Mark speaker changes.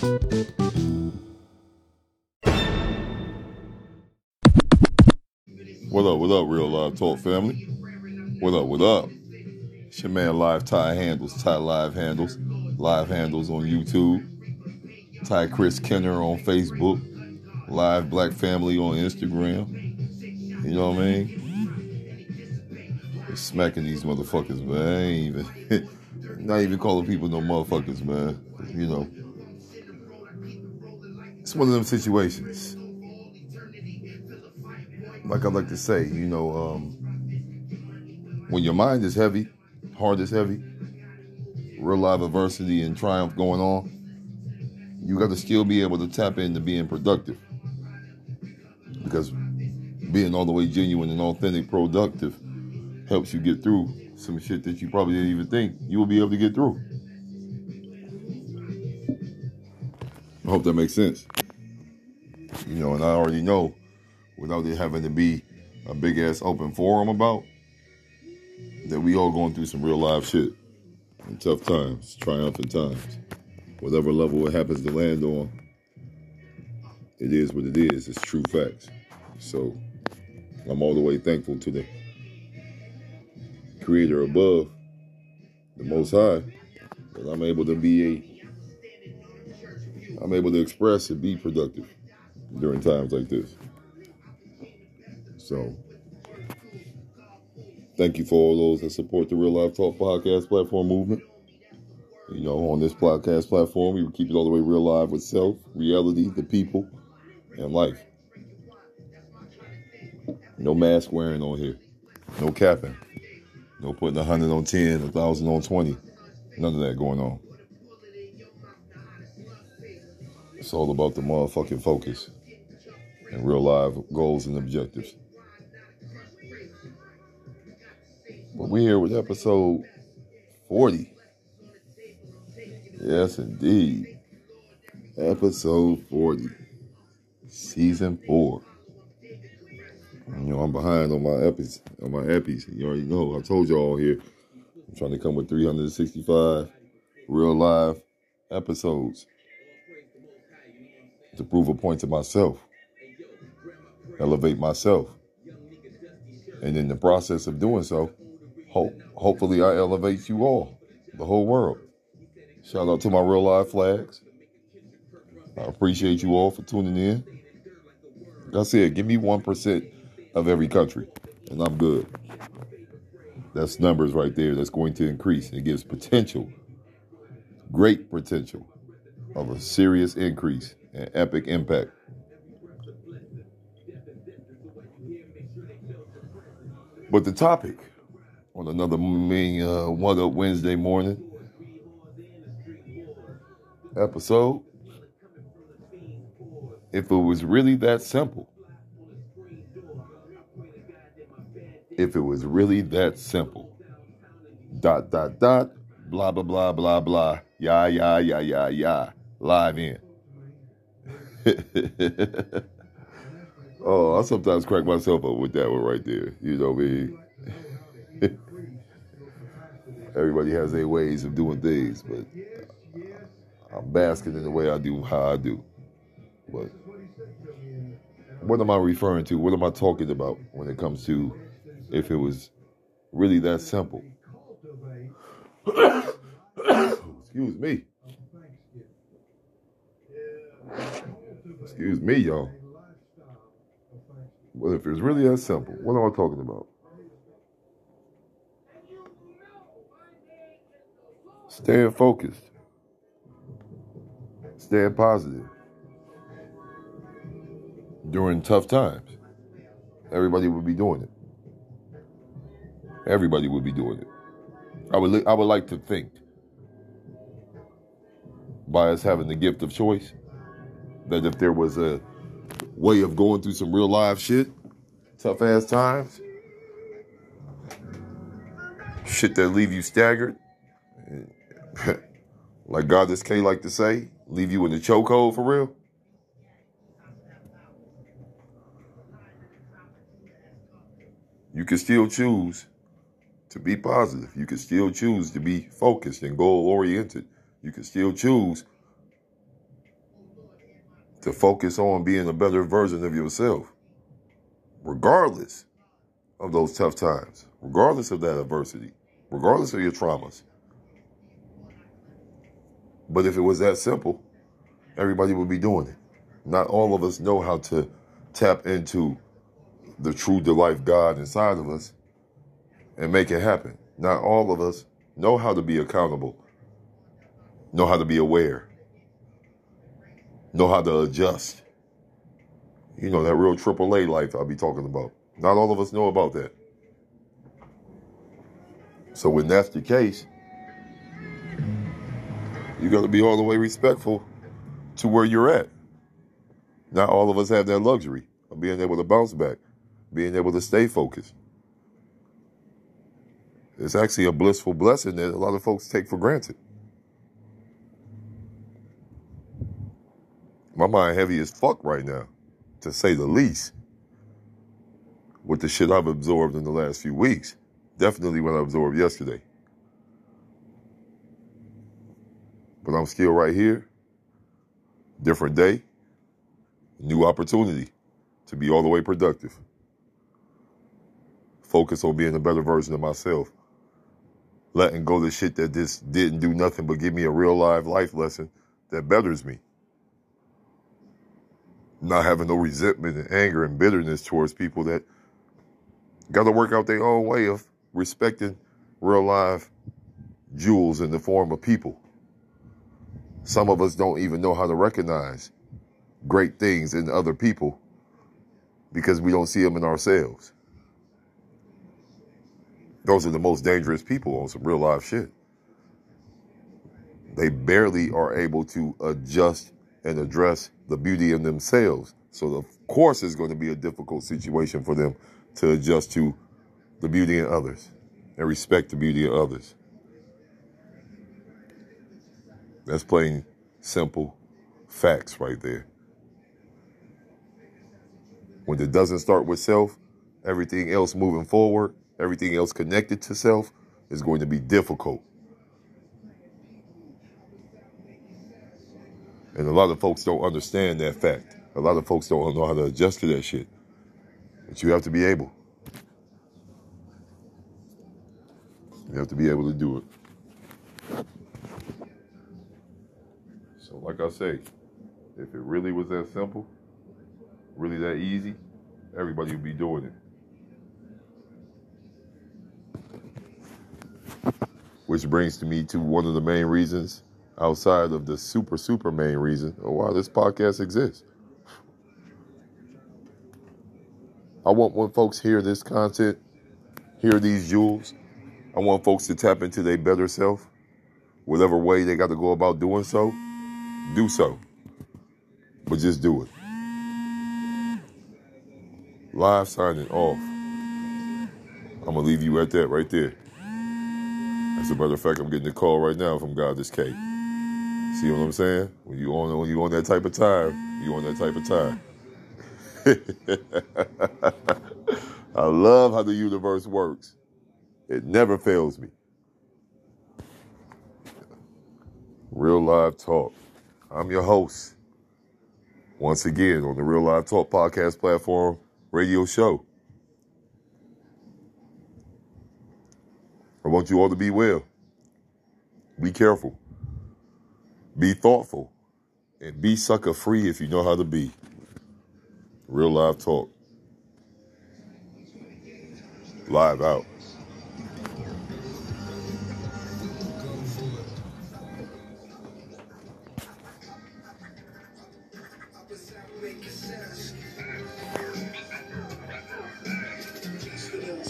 Speaker 1: What up, what up, Real Live Talk family? What up, what up? It's your man Live Ty Handles, Ty Live Handles, Live Handles on YouTube, Ty Chris Kenner on Facebook, Live Black Family on Instagram. You know what I mean? They're smacking these motherfuckers, man. Even, not even calling people no motherfuckers, man. You know, it's one of them situations like I like to say, you know, um, when your mind is heavy, heart is heavy, real live adversity and triumph going on, you got to still be able to tap into being productive. Because being all the way genuine and authentic, productive helps you get through some shit that you probably didn't even think you will be able to get through. I hope that makes sense. You know, and I already know without it having to be a big ass open forum about that we all going through some real live shit and tough times, triumphant times. Whatever level it happens to land on, it is what it is. It's true facts. So I'm all the way thankful to the creator above, the most high, that I'm able to be a I'm able to express and be productive during times like this. So, thank you for all those that support the Real Live Talk podcast platform movement. You know, on this podcast platform, we keep it all the way real live with self, reality, the people, and life. No mask wearing on here. No capping. No putting a hundred on ten, a thousand on twenty. None of that going on. It's all about the motherfucking focus and real live goals and objectives. But we're here with episode 40. Yes, indeed. Episode 40. Season 4. You know, I'm behind on my epics. On my epics. You already know. I told y'all here. I'm trying to come with 365 real live episodes to prove a point to myself, elevate myself. And in the process of doing so, hope, hopefully I elevate you all, the whole world. Shout out to my real life flags. I appreciate you all for tuning in. Like I said, give me 1% of every country, and I'm good. That's numbers right there that's going to increase. It gives potential, great potential of a serious increase and epic impact. But the topic on another main uh, One Up Wednesday morning episode, if it was really that simple, if it was really that simple, dot, dot, dot, blah, blah, blah, blah, blah, yeah, yeah, yeah, yeah, yeah, live in. oh, I sometimes crack myself up with that one right there. You know mean? Everybody has their ways of doing things, but I'm basking in the way I do how I do. But what am I referring to? What am I talking about when it comes to if it was really that simple? Excuse me. Excuse me, y'all. Well, if it's really that simple, what am I talking about? Staying focused. Staying positive. During tough times. Everybody would be doing it. Everybody would be doing it. I would, I would like to think by us having the gift of choice that if there was a way of going through some real live shit, tough ass times, shit that leave you staggered, like Goddess K like to say, leave you in the chokehold for real. You can still choose to be positive. You can still choose to be focused and goal oriented. You can still choose to focus on being a better version of yourself, regardless of those tough times, regardless of that adversity, regardless of your traumas. But if it was that simple, everybody would be doing it. Not all of us know how to tap into the true delight God inside of us and make it happen. Not all of us know how to be accountable, know how to be aware, know how to adjust. You know, that real AAA life I'll be talking about. Not all of us know about that. So when that's the case, you got to be all the way respectful to where you're at. Not all of us have that luxury of being able to bounce back, being able to stay focused. It's actually a blissful blessing that a lot of folks take for granted. My mind heavy as fuck right now, to say the least, with the shit I've absorbed in the last few weeks. Definitely what I absorbed yesterday. But I'm still right here. Different day, new opportunity to be all the way productive. Focus on being a better version of myself letting go the shit that just didn't do nothing but give me a real live life lesson that betters me. Not having no resentment and anger and bitterness towards people that got to work out their own way of respecting real life jewels in the form of people. Some of us don't even know how to recognize great things in other people because we don't see them in ourselves. Those are the most dangerous people on some real life shit. They barely are able to adjust and address the beauty in themselves. So, of course, it's going to be a difficult situation for them to adjust to the beauty in others and respect the beauty of others. That's plain simple facts right there. When it doesn't start with self, everything else moving forward everything else connected to self is going to be difficult. And a lot of folks don't understand that fact. A lot of folks don't know how to adjust to that shit. But you have to be able. You have to be able to do it. So, like I say, if it really was that simple, really that easy, everybody would be doing it. Which brings to me to one of the main reasons, outside of the super, super main reason, of why this podcast exists. I want when folks hear this content, hear these jewels, I want folks to tap into their better self. Whatever way they got to go about doing so, do so. But just do it. Live signing off. I'm to leave you at that right there. As a matter of fact, I'm getting a call right now from Goddess K. See what I'm saying? When you on when you on that type of time, you on that type of time. I love how the universe works. It never fails me. Real Live Talk. I'm your host. Once again on the Real Live Talk podcast platform radio show. I want you all to be well. Be careful. Be thoughtful. And be sucker free if you know how to be. Real live talk. Live out.